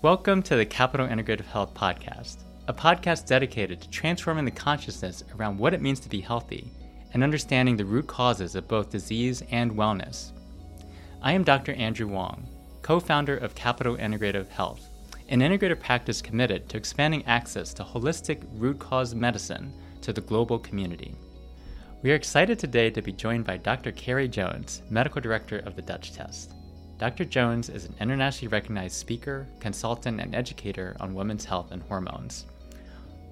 Welcome to the Capital Integrative Health Podcast, a podcast dedicated to transforming the consciousness around what it means to be healthy and understanding the root causes of both disease and wellness. I am Dr. Andrew Wong, co founder of Capital Integrative Health, an integrative practice committed to expanding access to holistic root cause medicine to the global community. We are excited today to be joined by Dr. Carrie Jones, Medical Director of the Dutch Test. Dr. Jones is an internationally recognized speaker, consultant, and educator on women's health and hormones.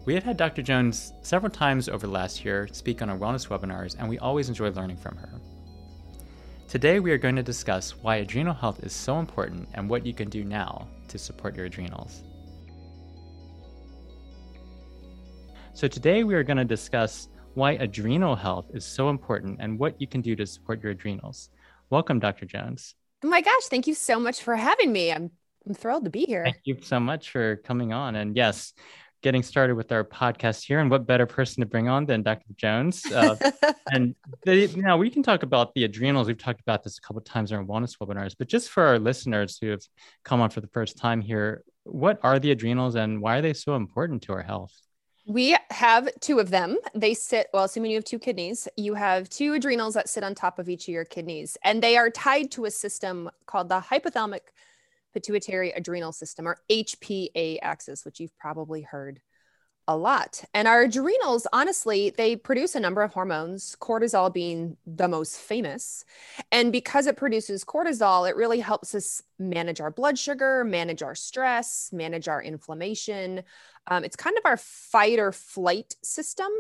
We have had Dr. Jones several times over the last year speak on our wellness webinars, and we always enjoy learning from her. Today, we are going to discuss why adrenal health is so important and what you can do now to support your adrenals. So, today we are going to discuss why adrenal health is so important and what you can do to support your adrenals. Welcome, Dr. Jones. Oh my gosh, thank you so much for having me. I'm I'm thrilled to be here. Thank you so much for coming on. And yes, getting started with our podcast here. And what better person to bring on than Dr. Jones? Uh, and they, now we can talk about the adrenals. We've talked about this a couple of times in our wellness webinars, but just for our listeners who have come on for the first time here, what are the adrenals and why are they so important to our health? We have two of them. They sit, well, assuming you have two kidneys, you have two adrenals that sit on top of each of your kidneys, and they are tied to a system called the hypothalamic pituitary adrenal system or HPA axis, which you've probably heard a lot. And our adrenals, honestly, they produce a number of hormones, cortisol being the most famous. And because it produces cortisol, it really helps us manage our blood sugar, manage our stress, manage our inflammation. Um, it's kind of our fight or flight system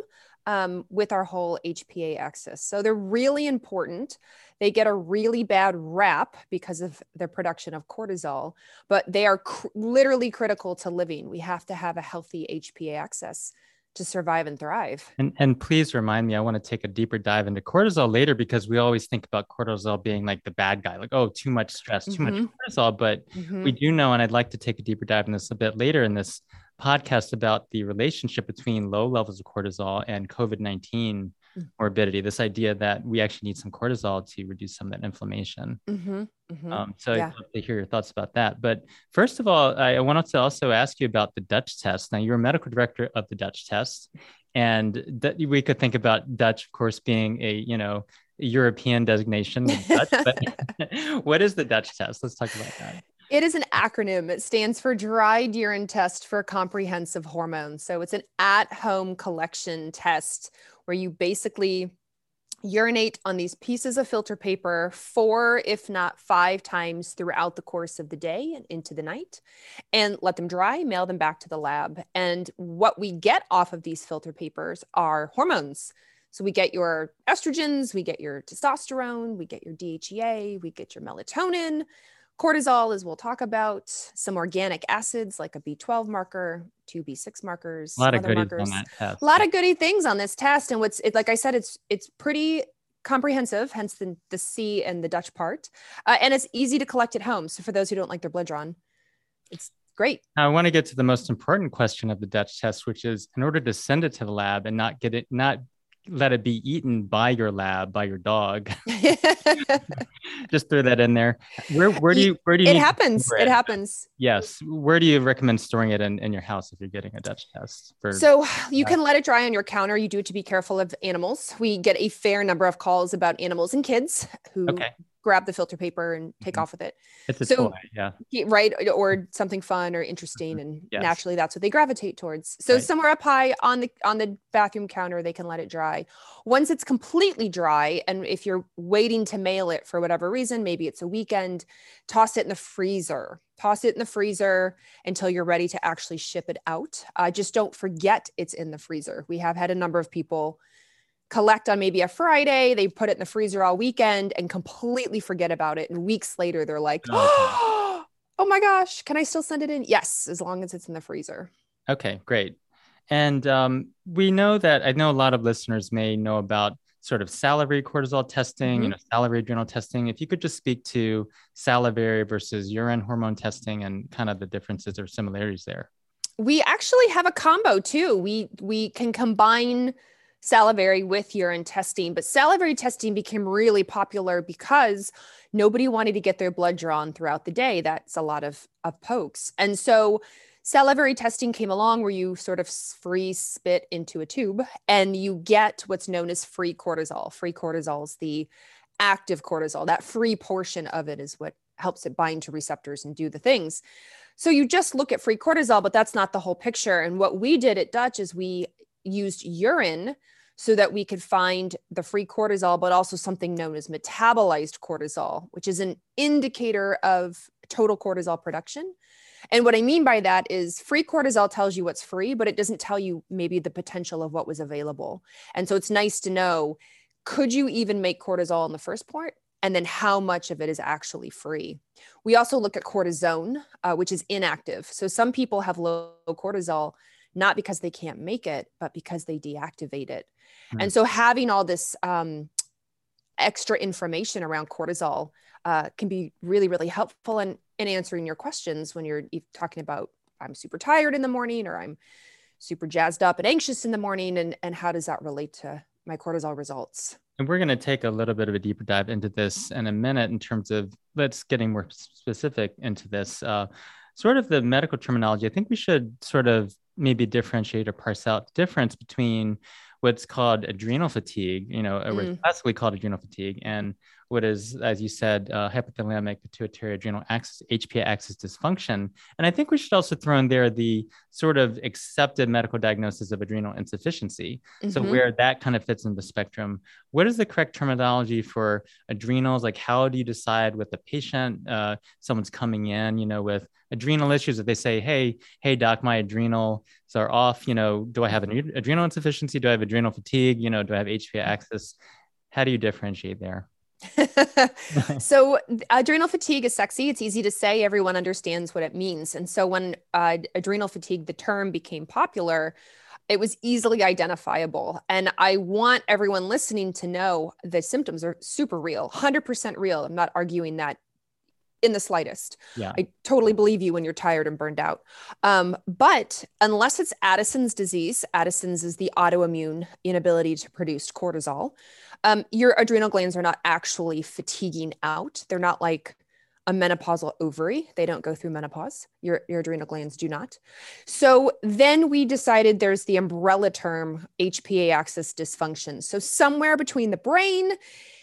um, with our whole HPA axis. So they're really important. They get a really bad rap because of their production of cortisol, but they are cr- literally critical to living. We have to have a healthy HPA axis to survive and thrive. And, and please remind me, I want to take a deeper dive into cortisol later because we always think about cortisol being like the bad guy, like, oh, too much stress, too mm-hmm. much cortisol. But mm-hmm. we do know, and I'd like to take a deeper dive in this a bit later in this podcast about the relationship between low levels of cortisol and COVID 19 mm. morbidity. This idea that we actually need some cortisol to reduce some of that inflammation. Mm-hmm, mm-hmm, um, so yeah. I'd love to hear your thoughts about that. But first of all, I, I wanted to also ask you about the Dutch test. Now, you're a medical director of the Dutch test, and that we could think about Dutch, of course, being a you know European designation. Dutch, but what is the Dutch test? Let's talk about that. It is an acronym. It stands for Dried Urine Test for Comprehensive Hormones. So it's an at home collection test where you basically urinate on these pieces of filter paper four, if not five times throughout the course of the day and into the night, and let them dry, mail them back to the lab. And what we get off of these filter papers are hormones. So we get your estrogens, we get your testosterone, we get your DHEA, we get your melatonin, cortisol, as we'll talk about, some organic acids like a B12 marker, two B6 markers, a lot of goodies markers. on that test. A lot of goody things on this test. And what's it, like I said, it's it's pretty comprehensive, hence the, the C and the Dutch part. Uh, and it's easy to collect at home. So for those who don't like their blood drawn, it's great. Now, I want to get to the most important question of the Dutch test, which is in order to send it to the lab and not get it, not let it be eaten by your lab by your dog. Just throw that in there. Where where do you where do you it happens it? it? happens. Yes. Where do you recommend storing it in, in your house if you're getting a dutch test for so you can let it dry on your counter. You do it to be careful of animals. We get a fair number of calls about animals and kids who okay grab the filter paper and take mm-hmm. off with it. It's a so, toy, yeah. Right. Or something fun or interesting. And yes. naturally that's what they gravitate towards. So right. somewhere up high on the on the bathroom counter, they can let it dry. Once it's completely dry, and if you're waiting to mail it for whatever reason, maybe it's a weekend, toss it in the freezer. Toss it in the freezer until you're ready to actually ship it out. Uh, just don't forget it's in the freezer. We have had a number of people collect on maybe a Friday, they put it in the freezer all weekend and completely forget about it. And weeks later, they're like, oh, oh my gosh, can I still send it in? Yes, as long as it's in the freezer. Okay, great. And um, we know that I know a lot of listeners may know about sort of salivary cortisol testing, mm-hmm. you know, salivary adrenal testing. If you could just speak to salivary versus urine hormone testing and kind of the differences or similarities there. We actually have a combo too. We we can combine salivary with urine testing. But salivary testing became really popular because nobody wanted to get their blood drawn throughout the day. That's a lot of, of pokes. And so salivary testing came along where you sort of free spit into a tube and you get what's known as free cortisol. Free cortisol is the active cortisol. That free portion of it is what helps it bind to receptors and do the things. So you just look at free cortisol, but that's not the whole picture. And what we did at Dutch is we used urine so that we could find the free cortisol, but also something known as metabolized cortisol, which is an indicator of total cortisol production. And what I mean by that is free cortisol tells you what's free, but it doesn't tell you maybe the potential of what was available. And so it's nice to know could you even make cortisol in the first part? And then how much of it is actually free. We also look at cortisone, uh, which is inactive. So some people have low cortisol not because they can't make it, but because they deactivate it. Mm. And so having all this um, extra information around cortisol uh, can be really, really helpful in, in answering your questions when you're talking about I'm super tired in the morning or I'm super jazzed up and anxious in the morning. And, and how does that relate to my cortisol results? And we're going to take a little bit of a deeper dive into this in a minute in terms of let's getting more specific into this. Uh, sort of the medical terminology, I think we should sort of maybe differentiate or parse out the difference between what's called adrenal fatigue, you know, mm. what's classically called adrenal fatigue, and what is, as you said, uh, hypothalamic pituitary adrenal axis, HPA axis dysfunction. And I think we should also throw in there the sort of accepted medical diagnosis of adrenal insufficiency. Mm-hmm. So, where that kind of fits in the spectrum. What is the correct terminology for adrenals? Like, how do you decide with the patient? Uh, someone's coming in, you know, with adrenal issues if they say hey hey doc my adrenals are off you know do i have an adrenal insufficiency do i have adrenal fatigue you know do i have hpa axis how do you differentiate there so adrenal fatigue is sexy. It's easy to say. Everyone understands what it means. And so when uh, adrenal fatigue the term became popular it was easily identifiable. And i want everyone listening to know the symptoms are super real 100% real. I'm not arguing that in the slightest. Yeah. I totally believe you when you're tired and burned out. Um, but unless it's Addison's disease, Addison's is the autoimmune inability to produce cortisol, um, your adrenal glands are not actually fatiguing out. They're not like a menopausal ovary. They don't go through menopause. Your, your adrenal glands do not. So then we decided there's the umbrella term HPA axis dysfunction. So somewhere between the brain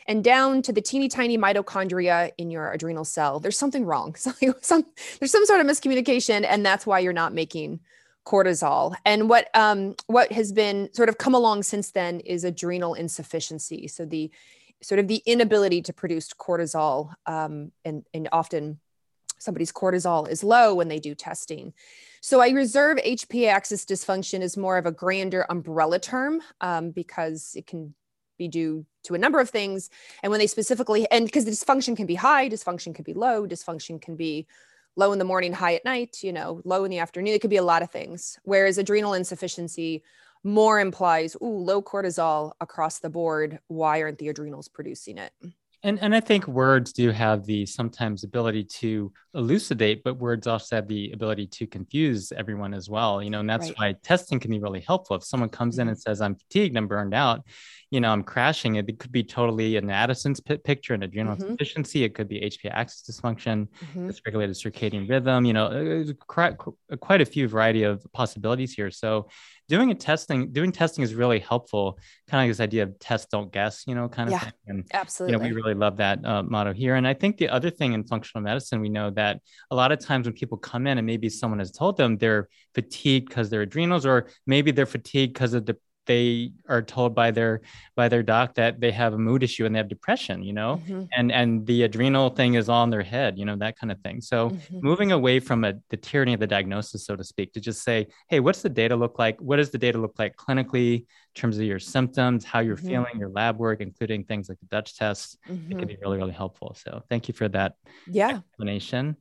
and down to the teeny tiny mitochondria in your adrenal cell, there's something wrong. So some, there's some sort of miscommunication, and that's why you're not making cortisol. And what um, what has been sort of come along since then is adrenal insufficiency. So the sort of the inability to produce cortisol, um, and and often somebody's cortisol is low when they do testing. So I reserve HPA axis dysfunction as more of a grander umbrella term um, because it can be due to a number of things. And when they specifically, and because dysfunction can be high, dysfunction can be low, dysfunction can be low in the morning, high at night, you know, low in the afternoon. It could be a lot of things. Whereas adrenal insufficiency more implies, ooh, low cortisol across the board. Why aren't the adrenals producing it? And, and I think words do have the sometimes ability to elucidate, but words also have the ability to confuse everyone as well. You know, and that's right. why testing can be really helpful. If someone comes in and mm-hmm. says, I'm fatigued, I'm burned out, you know, I'm crashing, it, it could be totally an Addison's picture, an adrenal mm-hmm. deficiency. It could be HPA axis dysfunction, mm-hmm. dysregulated circadian rhythm, you know, quite, quite a few variety of possibilities here. So doing a testing, doing testing is really helpful. Kind of this idea of test, don't guess, you know, kind of yeah, thing. And, absolutely. You know, we really love that uh, motto here. And I think the other thing in functional medicine, we know that a lot of times when people come in and maybe someone has told them they're fatigued because their adrenals, or maybe they're fatigued because of the they are told by their by their doc that they have a mood issue and they have depression you know mm-hmm. and and the adrenal thing is on their head you know that kind of thing so mm-hmm. moving away from a, the tyranny of the diagnosis so to speak to just say hey what's the data look like what does the data look like clinically in terms of your symptoms how you're mm-hmm. feeling your lab work including things like the dutch tests it can mm-hmm. be really really helpful so thank you for that yeah explanation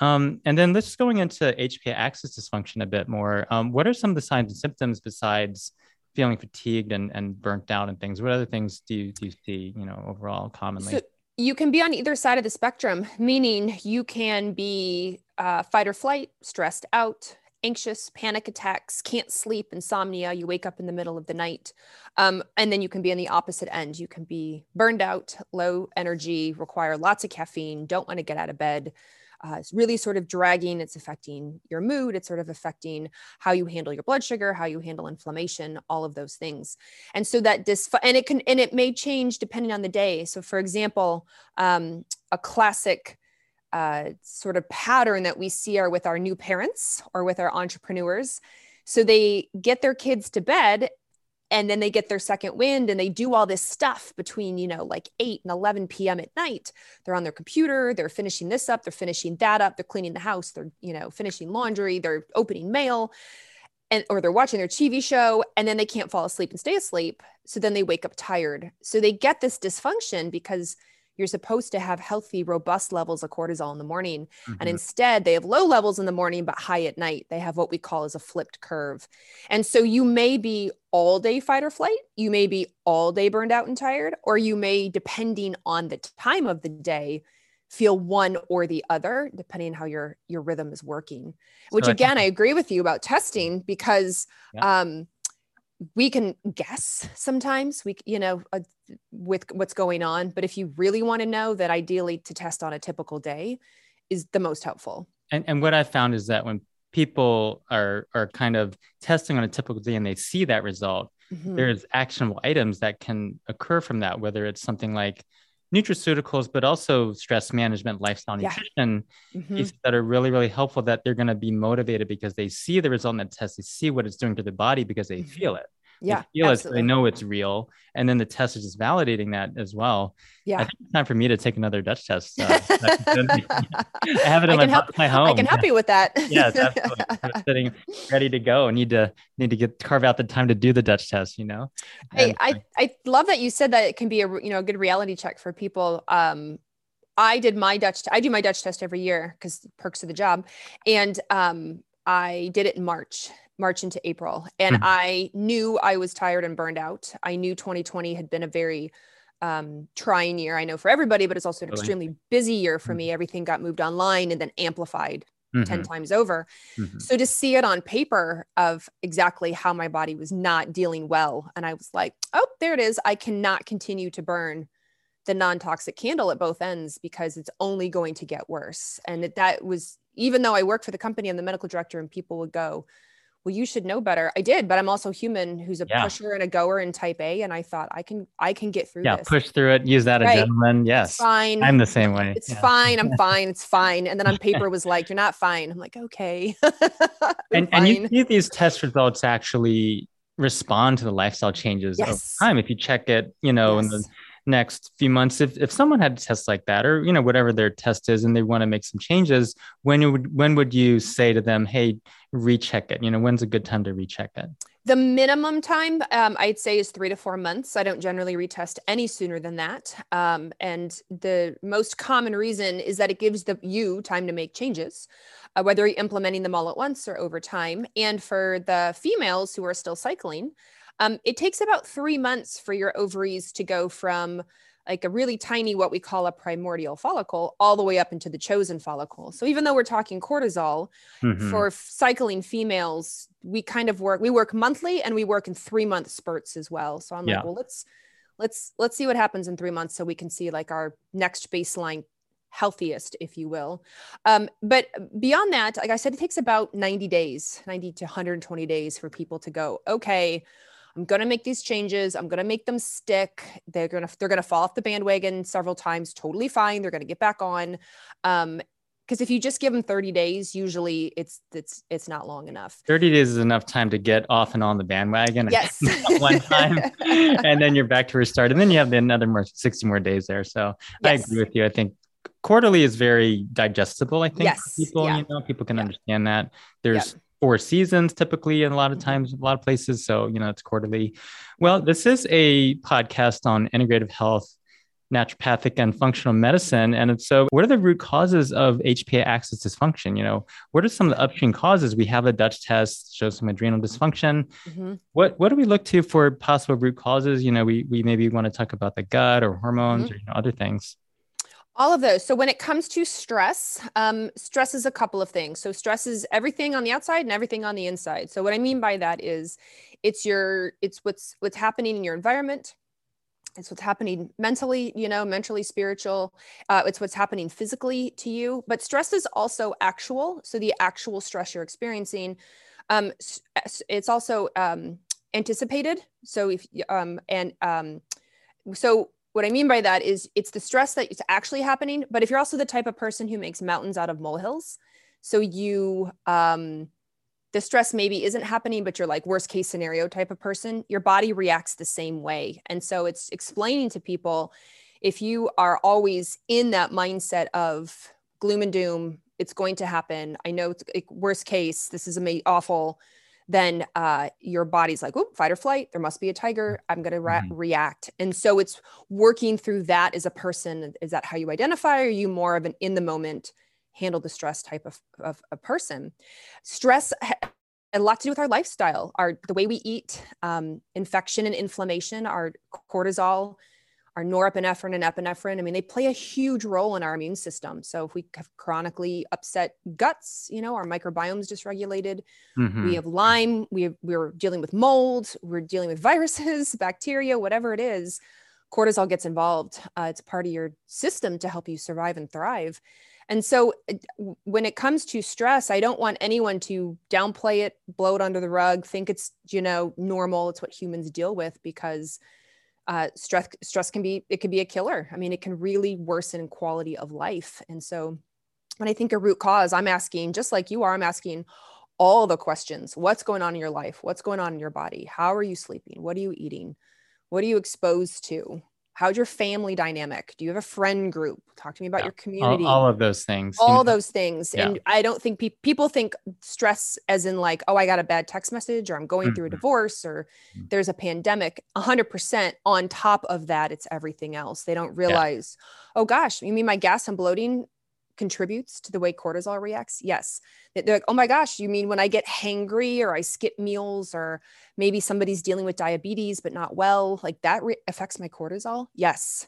um, and then let's just going into HPA axis dysfunction a bit more. Um, what are some of the signs and symptoms besides feeling fatigued and, and burnt out and things what other things do you, do you see you know overall commonly so you can be on either side of the spectrum meaning you can be uh, fight or flight stressed out anxious, panic attacks, can't sleep, insomnia. You wake up in the middle of the night. Um, and then you can be on the opposite end. You can be burned out, low energy, require lots of caffeine, don't want to get out of bed. Uh, it's really sort of dragging. It's affecting your mood. It's sort of affecting how you handle your blood sugar, how you handle inflammation, all of those things. And so that dis and it can and it may change depending on the day. So, for example, um, a classic uh, sort of pattern that we see are with our new parents or with our entrepreneurs. So they get their kids to bed and then they get their second wind and they do all this stuff between you know like 8 and 11 p.m at night. They're on their computer they're finishing this up they're finishing that up they're cleaning the house they're you know finishing laundry they're opening mail and or they're watching their tv show and then they can't fall asleep and stay asleep. So then they wake up tired. So they get this dysfunction because you're supposed to have healthy, robust levels of cortisol in the morning. Mm-hmm. And instead, they have low levels in the morning, but high at night. They have what we call as a flipped curve. And so you may be all day fight or flight, you may be all day burned out and tired, or you may, depending on the time of the day, feel one or the other depending on how your your rhythm is working which so again I, I agree with you about testing because yeah. um we can guess sometimes we you know with what's going on but if you really want to know that ideally to test on a typical day is the most helpful and, and what i found is that when people are are kind of testing on a typical day and they see that result mm-hmm. there's actionable items that can occur from that whether it's something like nutraceuticals but also stress management lifestyle yeah. nutrition mm-hmm. that are really really helpful that they're going to be motivated because they see the result in the test they see what it's doing to the body because they mm-hmm. feel it yeah they feel absolutely. it they know it's real and then the test is just validating that as well. Yeah. i think it's time for me to take another dutch test uh, i have it in my, help, my home. i can help yeah. you with that. Yeah, absolutely I'm sitting ready to go. Need to need to get carve out the time to do the dutch test you know? And, I, I i love that you said that it can be a you know a good reality check for people. Um I did my Dutch. T- I do my Dutch test every year because perks of the job, and um, I did it in March March into April. And mm-hmm. I knew I was tired and burned out. I knew 2020 had been a very um, trying year, I know for everybody, but it's also an really? extremely busy year for mm-hmm. me. Everything got moved online and then amplified mm-hmm. 10 times over. Mm-hmm. So to see it on paper of exactly how my body was not dealing well, and I was like, oh, there it is. I cannot continue to burn the non-toxic candle at both ends because it's only going to get worse. And that, that was even though I worked for the company, I'm the medical director, and people would go, well you should know better i did but i'm also human who's a yeah. pusher and a goer in type a and i thought i can i can get through yeah this. push through it use that right. adrenaline yes it's fine i'm the same way it's yeah. fine i'm fine it's fine and then on paper was like you're not fine i'm like okay and, and you see these test results actually respond to the lifestyle changes yes. of time if you check it you know yes. in the next few months if, if someone had a test like that or you know whatever their test is and they want to make some changes when would when would you say to them hey recheck it you know when's a good time to recheck it? The minimum time um, i'd say is three to four months. I don't generally retest any sooner than that um, and the most common reason is that it gives the you time to make changes uh, whether you're implementing them all at once or over time. And for the females who are still cycling um, it takes about three months for your ovaries to go from like a really tiny, what we call a primordial follicle, all the way up into the chosen follicle. So even though we're talking cortisol mm-hmm. for cycling females, we kind of work, we work monthly and we work in three month spurts as well. So I'm yeah. like, well, let's, let's, let's see what happens in three months so we can see like our next baseline healthiest, if you will. Um, but beyond that, like I said, it takes about 90 days, 90 to 120 days for people to go, okay, I'm going to make these changes. I'm going to make them stick. They're going to they're going to fall off the bandwagon several times. Totally fine. They're going to get back on. Um, because if you just give them 30 days usually it's it's it's not long enough 30 days is enough time to get off and on the bandwagon yes one time and then you're back to restart and then you have another more 60 more days there so yes. i agree with you i think quarterly is very digestible i think yes. people yeah. you know people can yeah. understand that there's yeah four seasons typically in a lot of mm-hmm. times, a lot of places. So, you know, it's quarterly. Well, this is a podcast on integrative health, naturopathic and functional medicine. And so what are the root causes of HPA axis dysfunction? You know, what are some of the upstream causes? We have a Dutch test, shows some adrenal dysfunction. Mm-hmm. What what do we look to for possible root causes? You know, we we maybe want to talk about the gut or hormones mm-hmm. or you know, other things All of those. So when it comes to stress, um, stress is a couple of things. So stress is everything on the outside and everything on the inside. So what I mean by that is, it's your it's what's what's happening in your environment. It's what's happening mentally, you know, mentally, spiritual. Uh, it's what's happening physically to you. But stress is also actual. So the actual stress you're experiencing. Um, it's also um, anticipated. So if um, and um, so what I mean by that is it's the stress that is actually happening. But if you're also the type of person who makes mountains out of molehills, so you um, the stress maybe isn't happening, but you're like worst case scenario type of person, your body reacts the same way. And so it's explaining to people if you are always in that mindset of gloom and doom, it's going to happen. I know it's worst case, this is awful then uh, your body's like, oh, fight or flight. There must be a tiger. I'm going to re- mm-hmm. react. And so it's working through that as a person. Is that how you identify? Or are you more of an in the moment, handle the stress type of, of a person? Stress ha- a lot to do with our lifestyle, our the way we eat, um, infection and inflammation, our cortisol, our norepinephrine and epinephrine. I mean, they play a huge role in our immune system. So if we have chronically upset guts, you know, our microbiome is dysregulated. Mm-hmm. We have Lyme. We have, we're dealing with mold. We're dealing with viruses, bacteria, whatever it is. Cortisol gets involved. Uh, it's part of your system to help you survive and thrive. And so when it comes to stress, I don't want anyone to downplay it, blow it under the rug, think it's, you know, normal. It's what humans deal with because uh, stress stress can be it can be a killer. I mean, it can really worsen quality of life. And so, when I think a root cause, I'm asking just like you are. I'm asking all the questions: What's going on in your life? What's going on in your body? How are you sleeping? What are you eating? What are you exposed to? How's your family dynamic do you have a friend group talk to me about yeah. your community all, all, of those things all those things yeah. and i don't think pe- people think stress as in like oh i got a bad text message or i'm going mm-hmm. through a mm-hmm. divorce or mm-hmm. there's a pandemic 100% on top of that it's everything else they don't realize yeah. oh gosh you mean my gas and bloating contributes to the way cortisol reacts? Yes. They're like, oh my gosh, you mean when I get hangry or I skip meals or maybe somebody's dealing with diabetes but not well, like that re- affects my cortisol? Yes.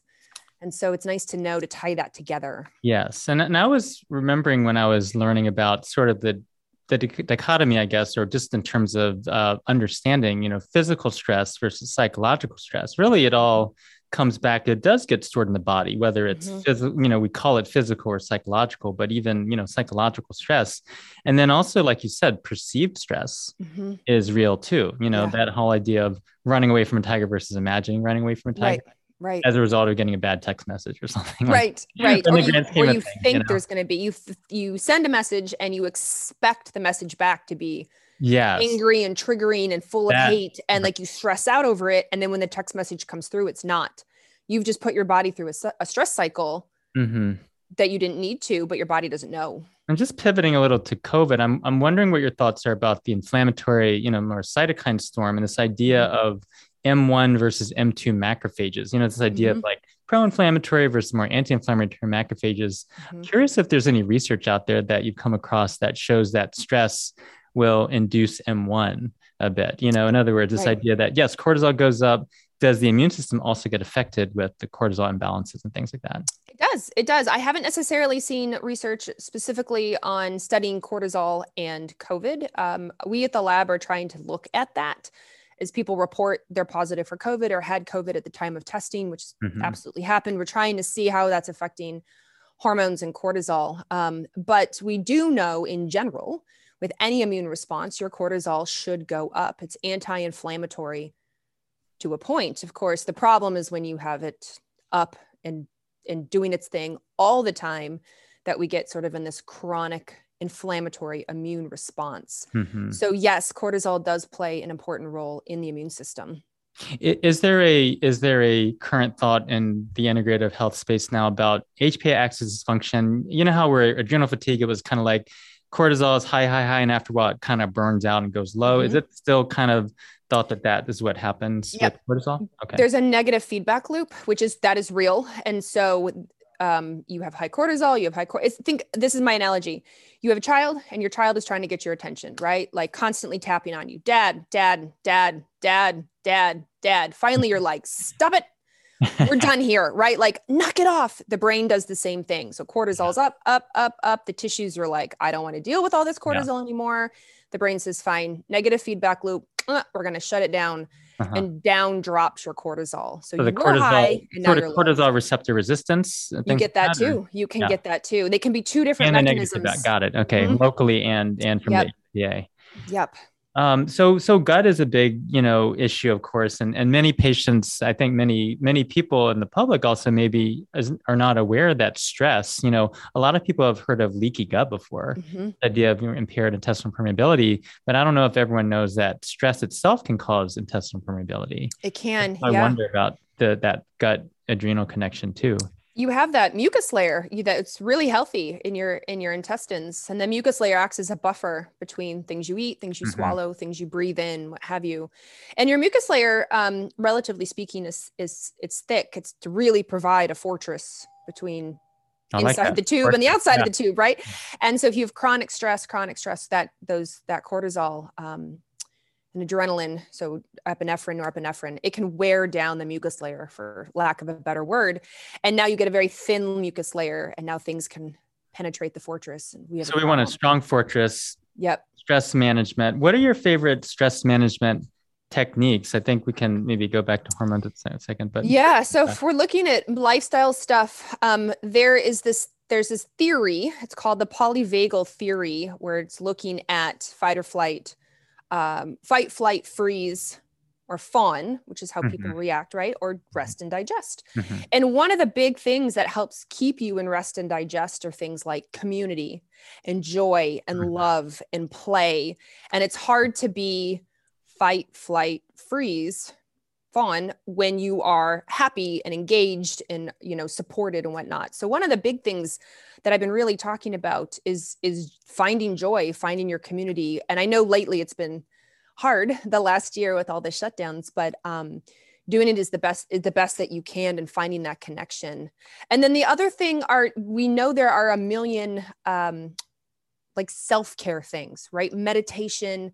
And so it's nice to know to tie that together. Yes. And, and I was remembering when I was learning about sort of the the dichotomy, I guess, or just in terms of uh, understanding, you know, physical stress versus psychological stress. Really, it all comes back it does get stored in the body whether it's mm-hmm. phys- you know we call it physical or psychological but even you know psychological stress and then also like you said perceived stress mm-hmm. is real too you know yeah. that whole idea of running away from a tiger versus imagining running away from a tiger right. Right. As a result of getting a bad text message or something. Right. Like, right. Or you, or you thing, think you know? there's going to be you. You send a message and you expect the message back to be yeah angry and triggering and full that, of hate and like you stress out over it and then when the text message comes through it's not you've just put your body through a, a stress cycle mm-hmm. that you didn't need to but your body doesn't know i'm just pivoting a little to covid i'm, I'm wondering what your thoughts are about the inflammatory you know more cytokine storm and this idea mm-hmm. of m1 versus m2 macrophages you know this idea mm-hmm. of like pro-inflammatory versus more anti-inflammatory macrophages mm-hmm. curious if there's any research out there that you've come across that shows that stress will induce M1 a bit. You know, in other words, this right. idea that yes, cortisol goes up. Does the immune system also get affected with the cortisol imbalances and things like that? It does. It does. I haven't necessarily seen research specifically on studying cortisol and COVID. Um, we at the lab are trying to look at that as people report they're positive for COVID or had COVID at the time of testing, which mm-hmm. absolutely happened. We're trying to see how that's affecting hormones and cortisol. Um, but we do know in general with any immune response, your cortisol should go up. It's anti inflammatory to a point. Of course, the problem is when you have it up and, and doing its thing all the time that we get sort of in this chronic inflammatory immune response. Mm-hmm. So, yes, cortisol does play an important role in the immune system. Is there a is there a current thought in the integrative health space now about HPA axis dysfunction? You know how we're adrenal fatigue, it was kind of like cortisol is high, high, high, and after a while it kind of burns out and goes low. Mm-hmm. Is it still kind of thought that that is what happens yep. with cortisol? Okay. There's a negative feedback loop, which is that is real, and so um, you have high cortisol, you have high cor- think this is my analogy. You have a child and your child is trying to get your attention, right? Like constantly tapping on you. Dad, dad, dad, dad, dad, dad. Finally you're like, "Stop it. We're done here, right? Like, knock it off. The brain does the same thing. So cortisol's up, up, up, up. The tissues are like, I don't want to deal with all this cortisol yeah. anymore. The brain says, fine, negative feedback loop. Uh, we're going to shut it down. Uh-huh. And down drops your cortisol. So, so the cortisol, high, sort of cortisol low. receptor resistance. You get that too. You can yeah. get that too. They can be two different and mechanisms. Got it. Okay, mm-hmm. locally and and from yep. the FDA. Yep. Um, so, so gut is a big, you know, issue, of course, and and many patients, I think many many people in the public also maybe are not aware that stress. You know, a lot of people have heard of leaky gut before, mm-hmm. the idea of impaired intestinal permeability, but I don't know if everyone knows that stress itself can cause intestinal permeability. It can. I yeah. wonder about the that gut adrenal connection too you have that mucus layer that's really healthy in your in your intestines and the mucus layer acts as a buffer between things you eat things you mm-hmm. swallow things you breathe in what have you. And your mucus layer um, relatively speaking is is it's thick. It's to really provide a fortress between I inside like the tube and the outside yeah. of the tube right? And so if you have chronic stress chronic stress that those that cortisol um, and adrenaline, so epinephrine or epinephrine, it can wear down the mucus layer, for lack of a better word. And now you get a very thin mucus layer, and now things can penetrate the fortress. We have so we want a strong fortress. Yep. Stress management. What are your favorite stress management techniques? I think we can maybe go back to hormones in a second. But yeah, so if we're looking at lifestyle stuff, um, there is this there's this theory. It's called the polyvagal theory, where it's looking at fight or flight um, fight, flight, freeze, or fawn, which is how mm-hmm. people react, right? Or mm-hmm. rest and digest. Mm-hmm. And one of the big things that helps keep you in rest and digest are things like community and joy and mm-hmm. love and play. And it's hard to be fight, flight, freeze, fawn when you are happy and engaged and you know supported and whatnot. So one of the big things that I've been really talking about is is finding joy, finding your community. And I know lately it's been hard the last year with all the shutdowns, but um, doing it is the best is the best that you can and finding that connection. And then the other thing are we know there are a million um, like self-care things, right? Meditation,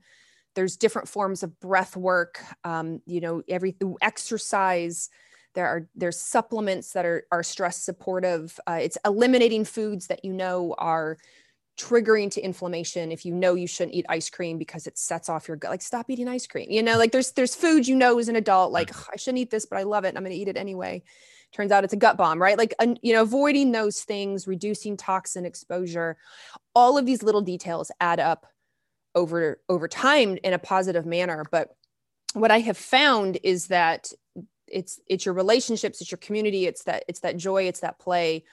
there's different forms of breath work, um, you know, every exercise, there are there's supplements that are are stress supportive. Uh, it's eliminating foods that you know are triggering to inflammation if you know you shouldn't eat ice cream because it sets off your gut like stop eating ice cream you know like there's there's food you know as an adult like i shouldn't eat this but i love it and i'm going to eat it anyway. Turns out it's a gut bomb right? Like uh, you know avoiding those things reducing toxin exposure all of these little details add up over over time in a positive manner. But what i have found is that it's it's your relationships it's your community it's that it's that joy it's that play.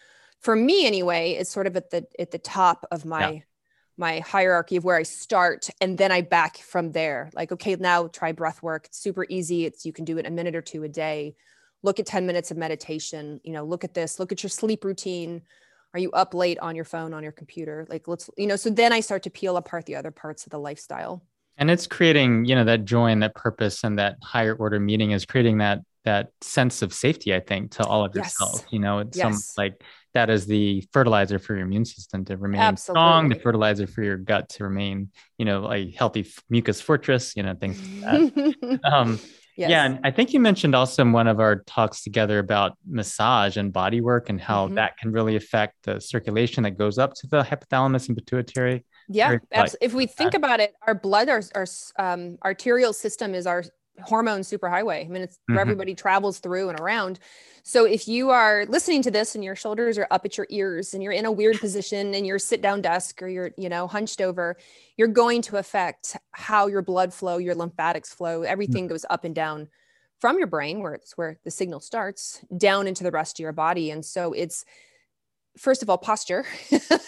For me anyway it's sort of at the at the top of my yeah. my hierarchy of where i start and then i back from there. Like okay now try breath work. It's super easy. It's you can do it a minute or two a day. Look at 10 minutes of meditation. You know look at this. Look at your sleep routine are you up late on your phone on your computer like let's you know so then i start to peel apart the other parts of the lifestyle and it's creating you know that joy and that purpose and that higher order meaning is creating that that sense of safety i think to all of yourself yes. you know it's yes. some like that is the fertilizer for your immune system to remain Absolutely. strong the fertilizer for your gut to remain you know a healthy mucus fortress you know things like that um, yes. yeah and i think you mentioned also in one of our talks together about massage and body work and how mm-hmm. that can really affect the circulation that goes up to the hypothalamus and pituitary yeah if we think about it our blood our, our um, arterial system is our hormone superhighway. I mean, it's where mm-hmm. everybody travels through and around. So if you are listening to this and your shoulders are up at your ears and you're in a weird position and you're sit down desk or you're, you know, hunched over, you're going to affect how your blood flow, your lymphatics flow, everything mm-hmm. goes up and down from your brain where it's where the signal starts down into the rest of your body. And so it's first of all posture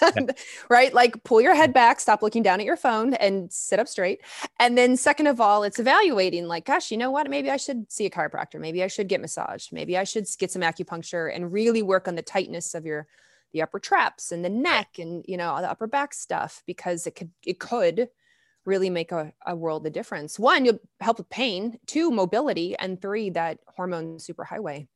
right? Like pull your head mm. back stop looking down at your phone and sit up straight. And then second of all it's evaluating like gosh you know what? Maybe i should see a chiropractor. Maybe i should get massage. Maybe i should get some acupuncture and really work on the tightness of your the upper traps and the neck and you know the upper back stuff because it could it could really make a, a world of difference. One you'll help with pain. Two mobility. And three that hormone superhighway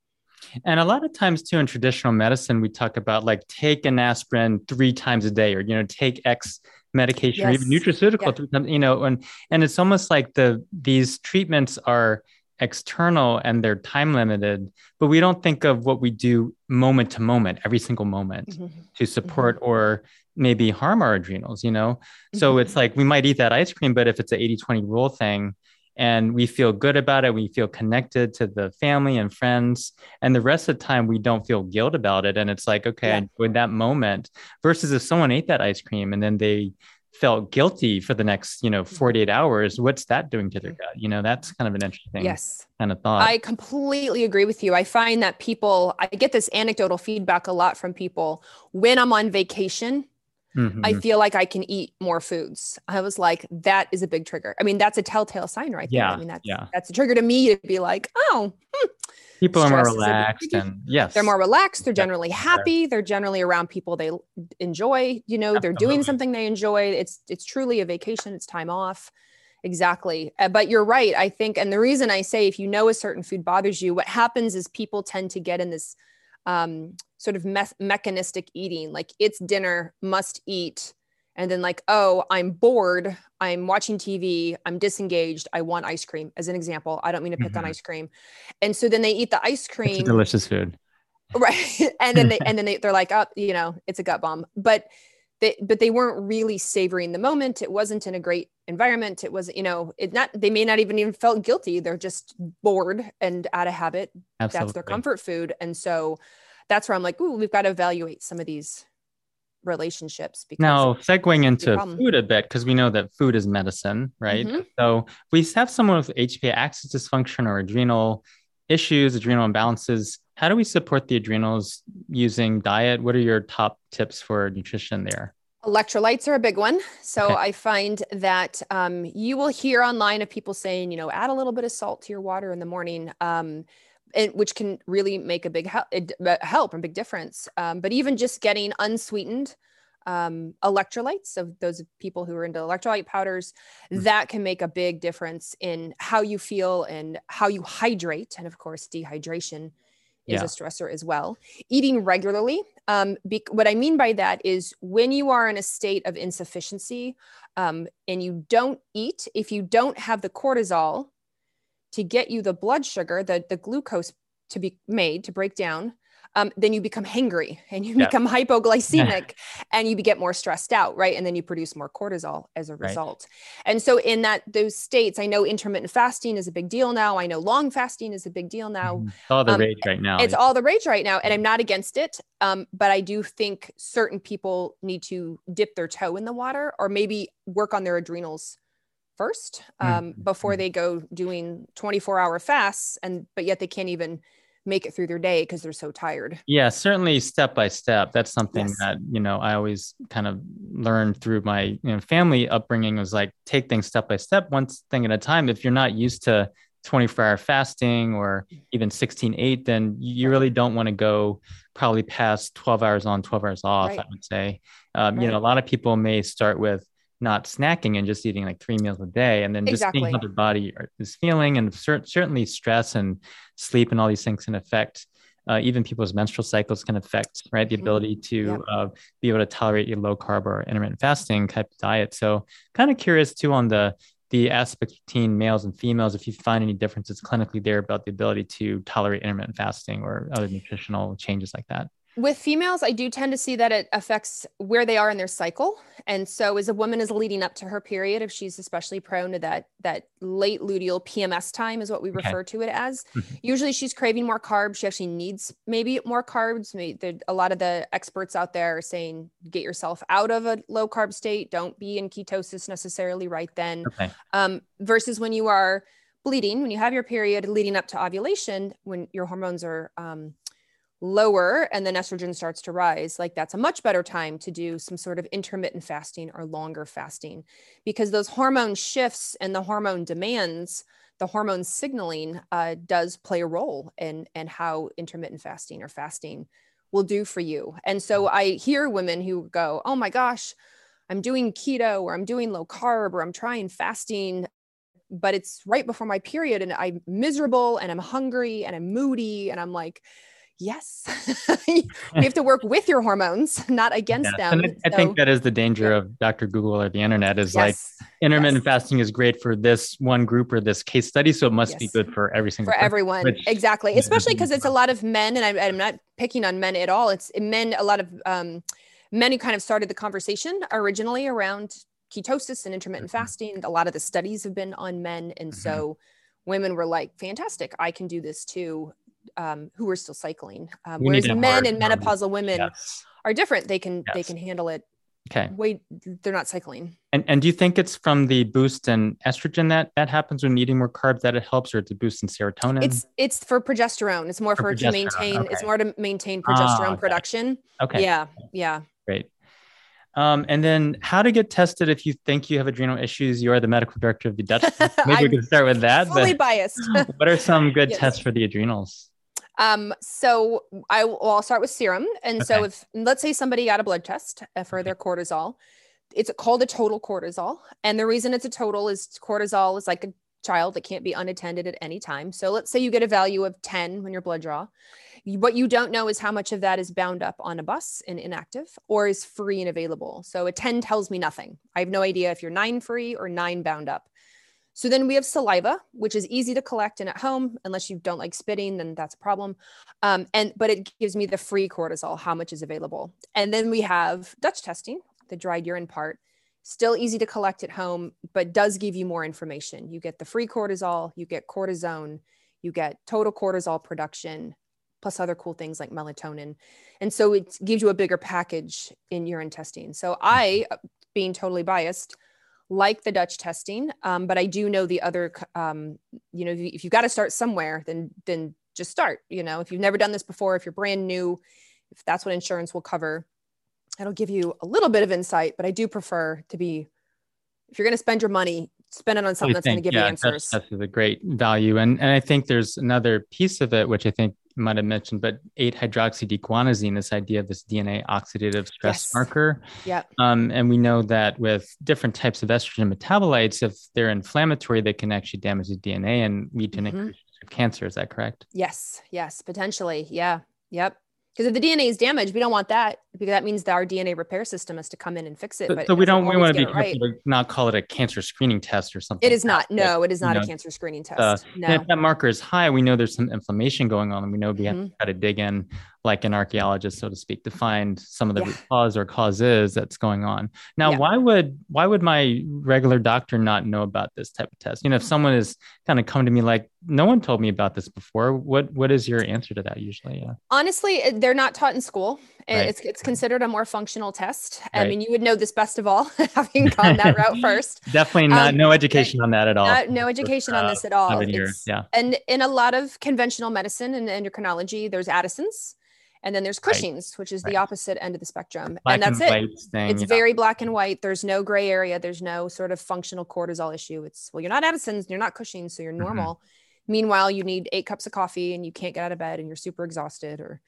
and a lot of times too in traditional medicine, we talk about like take an aspirin three times a day, or you know, take X medication, yes. or even nutraceutical, yeah. you know, and and it's almost like the these treatments are external and they're time limited, but we don't think of what we do moment to moment, every single moment mm-hmm. to support mm-hmm. or maybe harm our adrenals, you know? Mm-hmm. So it's like we might eat that ice cream, but if it's an 80 20 rule thing, and we feel good about it. We feel connected to the family and friends. And the rest of the time, we don't feel guilt about it. And it's like, okay, yeah. I enjoyed that moment versus if someone ate that ice cream and then they felt guilty for the next you know mm-hmm. 48 hours what's that doing to their mm-hmm. gut you know that's kind of an interesting yes kind of thought i completely agree with you i find that people i get this anecdotal feedback a lot from people when i'm on vacation mm-hmm. i feel like i can eat more foods. I was like that is a big trigger. I mean that's a telltale sign right yeah i mean that's yeah. that's a trigger to me to be like oh hmm, people are more relaxed and yes. They're more relaxed they're generally happy they're generally around people they enjoy you know they're doing something they enjoy it's it's truly a vacation it's time off. Exactly uh, but you're right i think and the reason i say if you know a certain food bothers you what happens is people tend to get in this um, sort of me- mechanistic eating. Like it's dinner must eat. And then like oh i'm bored. I'm watching tv i'm disengaged. I want ice cream. As an example i don't mean to pick mm-hmm. on ice cream. And so then they eat the ice cream delicious food. Right. And then they and then they, they're like oh you know it's a gut bomb. But they but they weren't really savoring the moment it wasn't in a great environment it was you know it not they may not even even felt guilty they're just bored and out of habit Absolutely. that's their comfort food and so that's where i'm like ooh we've got to evaluate some of these relationships. Because now, segueing into food a bit, because we know that food is medicine, right? Mm-hmm. So we have someone with HPA axis dysfunction or adrenal issues, adrenal imbalances. How do we support the adrenals using diet? What are your top tips for nutrition there? Electrolytes are a big one. So okay. I find that um, you will hear online of people saying, you know, add a little bit of salt to your water in the morning. Um, and, which can really make a big help, help and big difference. Um, but even just getting unsweetened um, electrolytes of those people who are into electrolyte powders, mm. that can make a big difference in how you feel and how you hydrate. And of course, dehydration is yeah. a stressor as well. Eating regularly. Um, be- what I mean by that is when you are in a state of insufficiency um, and you don't eat, if you don't have the cortisol to get you the blood sugar, the, the glucose to be made to break down, um, then you become hangry and you yeah. become hypoglycemic and you get more stressed out, right? And then you produce more cortisol as a result. Right. And so in that those states, I know intermittent fasting is a big deal now. I know long fasting is a big deal now. Mm-hmm. It's all the um, rage right now. It's all the rage right now, and I'm not against it. Um, but I do think certain people need to dip their toe in the water or maybe work on their adrenals first um, mm-hmm. before mm-hmm. they go doing 24 hour fasts and but yet they can't even make it through their day because they're so tired yeah certainly step by step that's something yes. that you know i always kind of learned through my you know family upbringing was like take things step by step one thing at a time if you're not used to 24 hour fasting or even 16 8 then you really don't want to go probably past 12 hours on 12 hours off right. i would say um, right. you know a lot of people may start with not snacking and just eating like three meals a day and then just exactly. seeing how their body is feeling and cer- certainly stress and sleep and all these things can affect uh, even people's menstrual cycles can affect right the ability to uh, be able to tolerate a low carb or intermittent fasting type of diet. So kind of curious too on the the aspect between males and females if you find any differences clinically there about the ability to tolerate intermittent fasting or other nutritional changes like that with females i do tend to see that it affects where they are in their cycle and so as a woman is leading up to her period if she's especially prone to that that late luteal pms time is what we okay. refer to it as mm-hmm. usually she's craving more carbs she actually needs maybe more carbs maybe a lot of the experts out there are saying get yourself out of a low carb state don't be in ketosis necessarily right then okay. um, versus when you are bleeding when you have your period leading up to ovulation when your hormones are um, lower and then estrogen starts to rise, like that's a much better time to do some sort of intermittent fasting or longer fasting because those hormone shifts and the hormone demands, the hormone signaling uh, does play a role in, in how intermittent fasting or fasting will do for you. And so I hear women who go, oh my gosh, I'm doing keto or I'm doing low carb or I'm trying fasting but it's right before my period and I'm miserable and I'm hungry and I'm moody and I'm like, Yes. we have to work with your hormones, not against yes. them. And I, so, I, think that is the danger yeah. of Dr. Google or the internet is yes. like intermittent yes. fasting is great for this one group or this case study. So it must be good for every single For person, everyone. Which, exactly. Especially because it's a lot of men, and I, am not picking on men at all. It's men, a lot of um, men who kind of started the conversation originally around ketosis and intermittent mm-hmm. fasting. A lot of the studies have been on men. And mm-hmm. so women were like, fantastic, I can do this too um, who are still cycling. Um, whereas men and menopausal women yes. are different. They can yes. they can handle it. Okay. Wait, they're not cycling. And and do you think it's from the boost in estrogen that that happens when eating more carbs that it helps, or it's a boost in serotonin? It's it's for progesterone. It's more for, for to maintain. Okay. It's more to maintain ah, progesterone okay. production. Okay. Yeah. Yeah. Great. Um, and then how to get tested if you think you have adrenal issues. You are the medical director of the Dutch. Maybe we can start with that. Fully biased. what are some good yes. tests for the adrenals? Um, so I will I'll start with serum. And okay. so if let's say somebody got a blood test uh, for their cortisol, it's called a total cortisol. And the reason it's a total is cortisol is like a child that can't be unattended at any time. So let's say you get a value of 10 when your blood draw. What you don't know is how much of that is bound up on a bus and inactive or is free and available. So a 10 tells me nothing. I have no idea if you're nine free or nine bound up. So then we have saliva, which is easy to collect and at home, unless you don't like spitting, then that's a problem. Um, and but it gives me the free cortisol, how much is available. And then we have Dutch testing, the dried urine part, still easy to collect at home, but does give you more information. You get the free cortisol, you get cortisone, you get total cortisol production, plus other cool things like melatonin. And so it gives you a bigger package in urine testing. So I, being totally biased, like the Dutch testing, um, but I do know the other. Um, you know, if, you, if you've got to start somewhere, then then just start. You know, if you've never done this before, if you're brand new, if that's what insurance will cover, it'll give you a little bit of insight. But I do prefer to be, if you're going to spend your money, spend it on something that's going to give yeah, you answers. That's, that's a great value, and and I think there's another piece of it which I think might have mentioned, but 8 hydroxydeoxyguanosine, this idea of this DNA oxidative stress yes. marker. Yeah. Um, and we know that with different types of estrogen metabolites, if they're inflammatory, they can actually damage the DNA and lead to an mm-hmm. increase of cancer. Is that correct? Yes. Yes. Potentially. Yeah. Yep. Because if the DNA is damaged, we don't want that because that means that our DNA repair system has to come in and fix it. But so we don't. We want to be careful right. to not call it a cancer screening test or something. It is not. No, it is not you know, a cancer screening test. Uh, no. If that marker is high, we know there's some inflammation going on, and we know we mm-hmm. have to try to dig in like an archaeologist, so to speak, to find some of the yeah. cause or causes that's going on. Now, yeah. why would why would my regular doctor not know about this type of test? You know, if someone is kind of come to me like, no one told me about this before, what what is your answer to that usually? Yeah. Honestly, they're not taught in school. Right. It's it's considered a more functional test. Right. I mean, you would know this best of all, having gone that route first. Definitely not um, no education on that at all. Not, no education uh, on this at all. Yeah. And in a lot of conventional medicine and endocrinology, there's Addison's and then there's Cushing's, right. which is right. the opposite end of the spectrum. Black and that's and it. Thing, it's very black and white. There's no gray area. There's no sort of functional cortisol issue. It's, well, you're not Addison's, you're not Cushing's, so you're mm-hmm. normal. Mm-hmm. Meanwhile, you need eight cups of coffee and you can't get out of bed and you're super exhausted or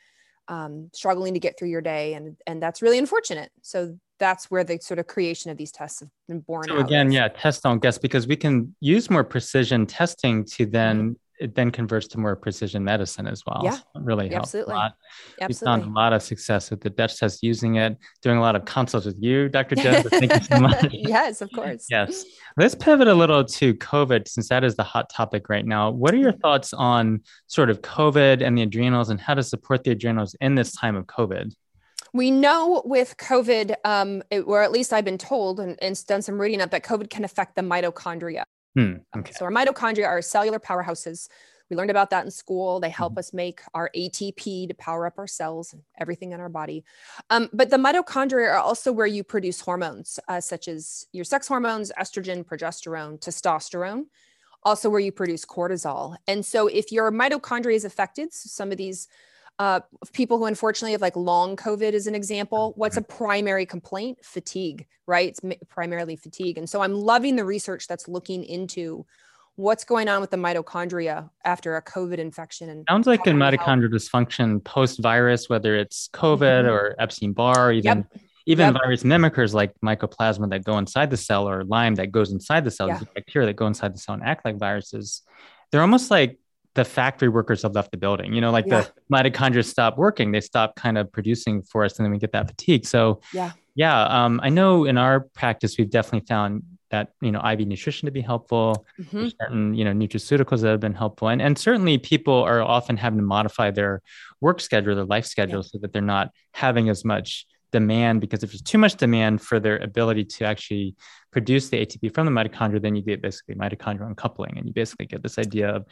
um, struggling to get through your day. And, and that's really unfortunate. So that's where the sort of creation of these tests have been born. So again, yeah, test don't guess because we can use more precision testing to then mm-hmm it then converts to more precision medicine as well. Yeah, so really helps absolutely. a lot. Absolutely. We've found a lot of success with the Dutch test using it, doing a lot of consults with you, Dr. Joseph. Thank you so much. yes, of course. Yes. Let's pivot a little to COVID since that is the hot topic right now. What are your thoughts on sort of COVID and the adrenals and how to support the adrenals in this time of COVID? We know with COVID, um, it, or at least I've been told and, and done some reading up that COVID can affect the mitochondria. Hmm, okay. So our mitochondria are cellular powerhouses. We learned about that in school. They help mm-hmm. us make our ATP to power up our cells and everything in our body. Um, but the mitochondria are also where you produce hormones, uh, such as your sex hormones, estrogen, progesterone, testosterone, also where you produce cortisol. And so if your mitochondria is affected, so some of these uh, people who unfortunately have like long COVID as an example, what's a primary complaint? Fatigue, right? It's primarily fatigue. And so I'm loving the research that's looking into what's going on with the mitochondria after a COVID infection. And sounds like a mitochondrial dysfunction post virus, whether it's COVID mm-hmm. or Epstein Barr, even. Yep. Even yep. virus mimickers like mycoplasma that go inside the cell or Lyme that goes inside the cell, yeah. bacteria that go inside the cell and act like viruses, they're almost like the factory workers have left the building. You know, like Yeah. the mitochondria stop working, they stop kind of producing for us, and then we get that fatigue. So Yeah. yeah, um, I know in our practice we've definitely found that you know IV nutrition to be helpful, Mhm. certain you know nutraceuticals that have been helpful, and and certainly people are often having to modify their work schedule, their life schedule, so that they're not having as much demand because if there's too much demand for their ability to actually produce the ATP from the mitochondria, then you get basically mitochondrial uncoupling, and you basically get this idea of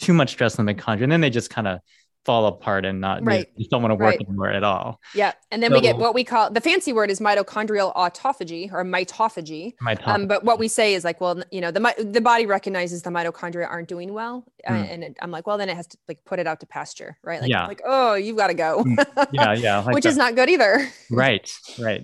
too much stress on the mitochondria, and then they just kind of fall apart and not Right. just don't want to work Right. anymore at all. Yeah. And then we get what we call the fancy word is mitochondrial autophagy or mitophagy. Mitochondria. Um, but what we say is like, well, you know, the the body recognizes the mitochondria aren't doing well, uh, Mm. and it, I'm like, well, then it has to like put it out to pasture, right? Like, Yeah. like oh, you've got to go, yeah, yeah, like which is not good either. right right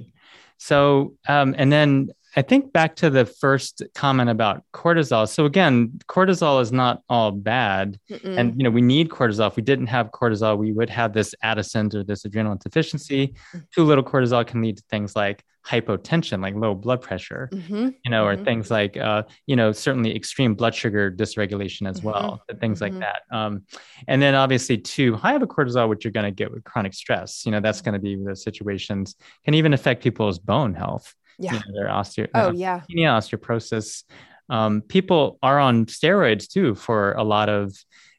so um, and then i think back to the first comment about cortisol so again cortisol is not all bad Mm-mm. and you know we need cortisol if we didn't have cortisol we would have this addison's or this adrenal insufficiency Mm. too little cortisol can lead to things like hypotension like low blood pressure Mhm. you know, or Mhm. things like, uh, you know, certainly extreme blood sugar dysregulation as well, and things like that. Um, and then obviously too high of a cortisol, which you're going to get with chronic stress, you know, that's going to be the situations can even affect people's bone health, Yeah. you know, their osteo, Oh uh, yeah. osteoporosis. Um, people are on steroids too for a lot of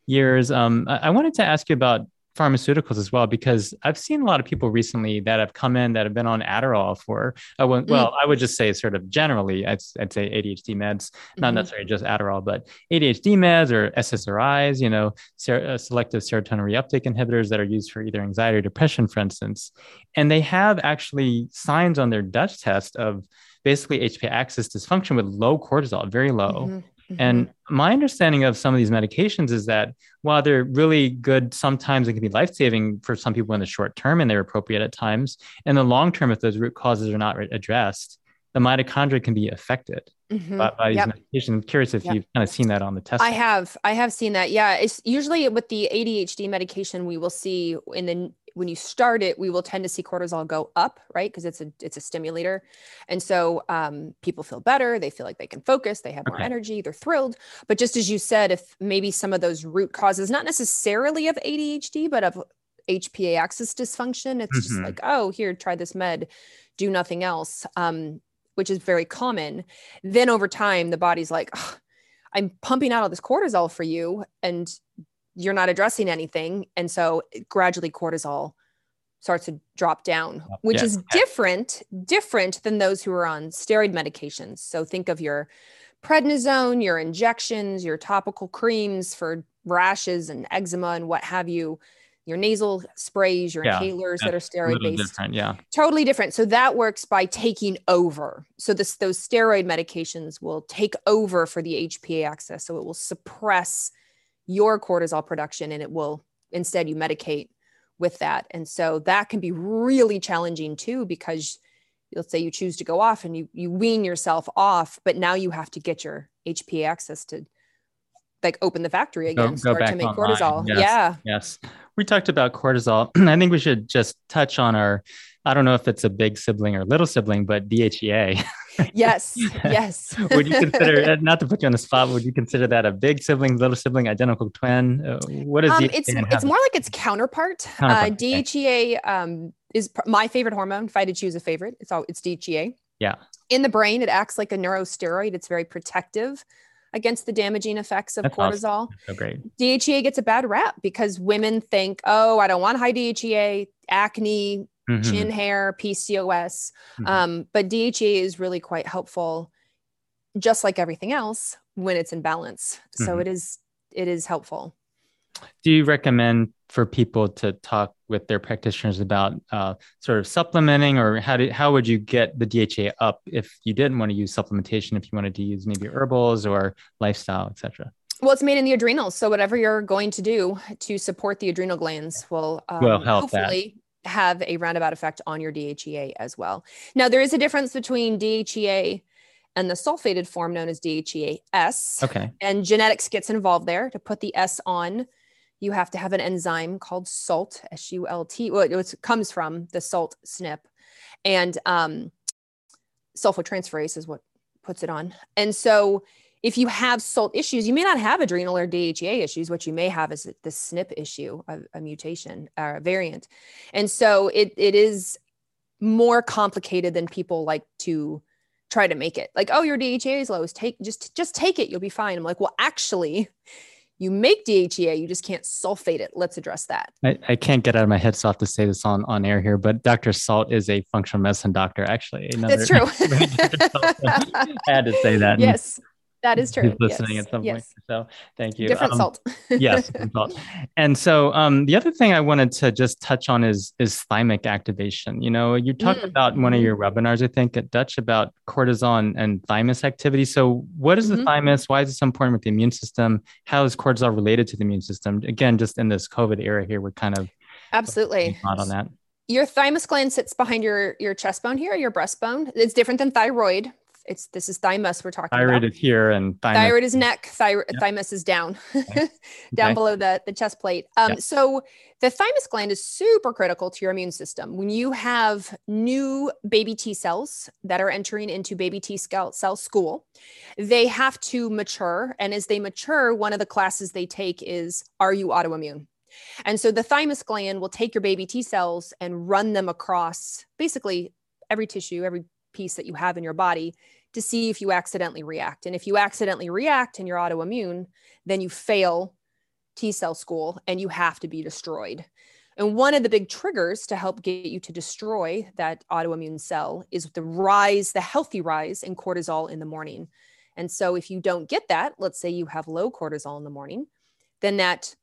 years. Um, I, I wanted to ask you about pharmaceuticals as well because I've seen a lot of people recently that have come in that have been on Adderall for uh, well, Mm. well I would just say sort of generally I'd, I'd say ADHD meds not Mhm. necessarily just Adderall but ADHD meds or SSRIs you know ser- uh, selective serotonin reuptake inhibitors that are used for either anxiety or depression for instance and they have actually signs on their Dutch test of basically HPA axis dysfunction with low cortisol very low Mhm. Mhm. and my understanding of some of these medications is that while they're really good, sometimes it can be life saving for some people in the short term and they're appropriate at times. In the long term, if those root causes are not addressed, the mitochondria can be affected Mhm. by, by these Yep. medications. I'm curious if Yep. you've kind of seen that on the test. I have, I have seen that. Yeah, it's usually with the ADHD medication, we will see in the when you start it, we will tend to see cortisol go up, right? Because it's a it's a stimulator, and so um, people feel better. They feel like they can focus. They have more Okay. energy. They're thrilled. But just as you said, if maybe some of those root causes, not necessarily of ADHD, but of HPA axis dysfunction, it's just Mhm. like, oh, here, try this med, do nothing else. Um, which is very common. Then over time, the body's like, "Ugh, I'm pumping out all this cortisol for you and you're not addressing anything. And so gradually cortisol starts to drop down, which Yeah. is different, different than those who are on steroid medications. So think of your prednisone, your injections, your topical creams for rashes and eczema and what have you, your nasal sprays, your Yeah, inhalers that are steroid based different, yeah. totally different so that works by taking over so this those steroid medications will take over for the hpa axis so it will suppress your cortisol production and it will instead you medicate with that and so that can be really challenging too because let's say you choose to go off and you you wean yourself off but now you have to get your hpa axis to like open the factory Go- again go start back to make online, cortisol yes. yeah Yes. We talked about cortisol. I think we should just touch on our, I don't know if it's a big sibling or little sibling, but DHEA. yes yes would you consider, uh, not to put you on the spot, would you consider that a big sibling, little sibling, identical twin? Uh, what is it? um, DHEA It's, it's more like its counterpart. Counterpart, Uh. DHEA um, is pr- my favorite hormone. If I had to choose a favorite, it's all it's DHEA. Yeah. In the brain, it acts like a neurosteroid. It's very protective against the damaging effects of That's cortisol. awesome. so great. DHEA gets a bad rap because women think, oh, I don't want high DHEA, acne, Mhm. chin hair, PCOS. Mhm. Um, but DHEA is really quite helpful, just like everything else, when it's in balance. So Mhm. it is it is helpful. Do you recommend for people to talk with their practitioners about uh, sort of supplementing, or how do how would you get the DHEA up if you didn't want to use supplementation? If you wanted to use maybe herbals or lifestyle, etc. Well, it's made in the adrenals. So whatever you're going to do to support the adrenal glands will, um, Will help that. hopefully have a roundabout effect on your DHEA as well. Now, there is a difference between DHEA and the sulfated form known as DHEA-S. Okay. And genetics gets involved there. To put the S on, you have to have an enzyme called SALT, S-U-L-T. Well, it comes from the SALT SNP. And um, sulfotransferase is what puts it on. And so if you have salt issues, you may not have adrenal or DHEA issues. What you may have is the SNP issue, a, a mutation or a variant. And so it, it is more complicated than people like to try to make it. Like, oh, your DHEA is low. Take just just take it. You'll be fine. I'm like, well, actually, you make DHEA, you just can't sulfate it. Let's address that. I, I can't get out of my head, so I have to say this on, on air here, but Dr. Salt is a functional medicine doctor, actually. Another, That's true. I had to say that. Yes. That is true. Listening yes. at some yes. point. So thank you. Different um, salt. yes, salt. And so um, the other thing I wanted to just touch on is is thymic activation. You know, you talked mm. about one of mm-hmm. your webinars, I think, at Dutch about cortisol and, and thymus activity. So what is mm-hmm. the thymus? Why is it so important with the immune system? How is cortisol related to the immune system? Again, just in this COVID era here, we're kind of absolutely not on that your thymus gland sits behind your your chest bone here, your breastbone. It's different than thyroid it's this is thymus we're talking about. thyroid about. is here and thymus. thyroid is neck thyroid yep. thymus is down okay. down okay. below the, the chest plate um, yep. so the thymus gland is super critical to your immune system when you have new baby t cells that are entering into baby t cell school they have to mature and as they mature one of the classes they take is are you autoimmune and so the thymus gland will take your baby T cells and run them across basically every tissue, every piece that you have in your body to see if you accidentally react. And if you accidentally react and you're autoimmune, then you fail T cell school and you have to be destroyed. And one of the big triggers to help get you to destroy that autoimmune cell is the rise, the healthy rise in cortisol in the morning. And so if you don't get that, let's say you have low cortisol in the morning, then that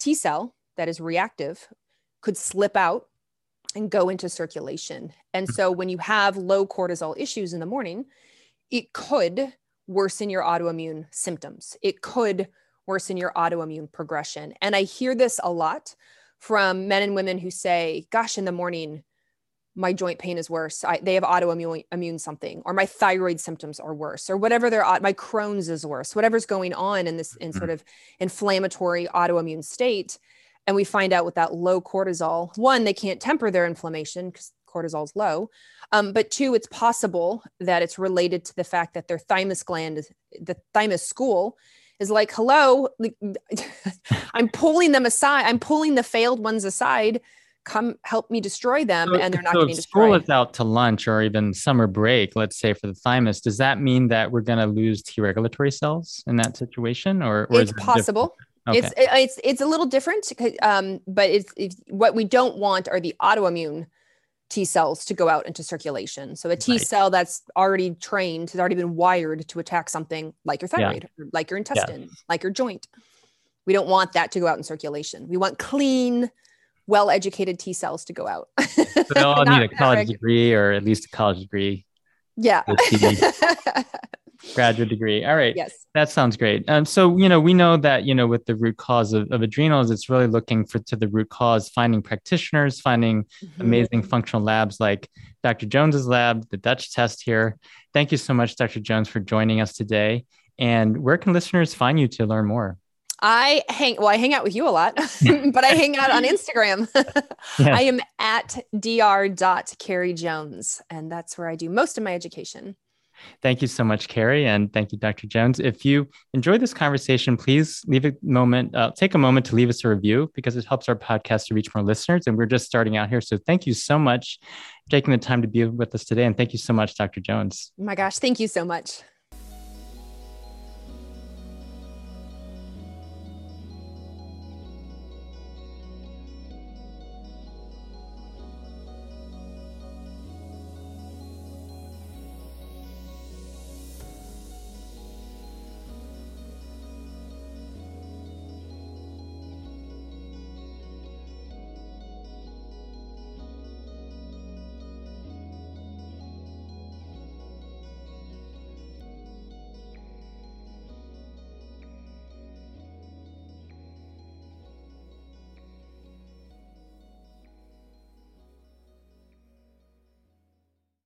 T cell that is reactive could slip out and go into circulation. And mm-hmm. so when you have low cortisol issues in the morning, it could worsen your autoimmune symptoms. It could worsen your autoimmune progression. And I hear this a lot from men and women who say, gosh, in the morning, my joint pain is worse. I, they have autoimmune immune something, or my thyroid symptoms are worse, or whatever their my Crohn's is worse. Whatever's going on in this in mm-hmm. sort of inflammatory autoimmune state, and we find out with that low cortisol, one, they can't temper their inflammation because cortisol is low. Um, but two, it's possible that it's related to the fact that their thymus gland, the thymus school, is like, hello, I'm pulling them aside. I'm pulling the failed ones aside. Come help me destroy them, so, and they're not so getting destroyed. School is out to lunch or even summer break. Let's say for the thymus. Does that mean that we're going to lose T regulatory cells in that situation, or, or it's possible? Okay. It's it's it's a little different, um, but it's, it's what we don't want are the autoimmune T cells to go out into circulation. So a T right. cell that's already trained has already been wired to attack something like your thyroid, yeah. like your intestine, yeah. like your joint. We don't want that to go out in circulation. We want clean, well-educated T cells to go out. so they all need a college degree or at least a college degree. Yeah. graduate degree. All right. Yes. That sounds great. Um, so, you know, we know that, you know, with the root cause of, of adrenals, it's really looking for to the root cause, finding practitioners, finding mm-hmm. amazing functional labs like Dr. Jones's lab, the Dutch test here. Thank you so much, Dr. Jones, for joining us today. And where can listeners find you to learn more? I hang well, I hang out with you a lot, but I hang out on Instagram. yeah. I am at dr. Jones, and that's where I do most of my education. Thank you so much, Carrie, and thank you, Dr. Jones. If you enjoyed this conversation, please leave a moment, uh, take a moment to leave us a review because it helps our podcast to reach more listeners. And we're just starting out here. So thank you so much for taking the time to be with us today. And thank you so much, Dr. Jones. Oh my gosh, thank you so much.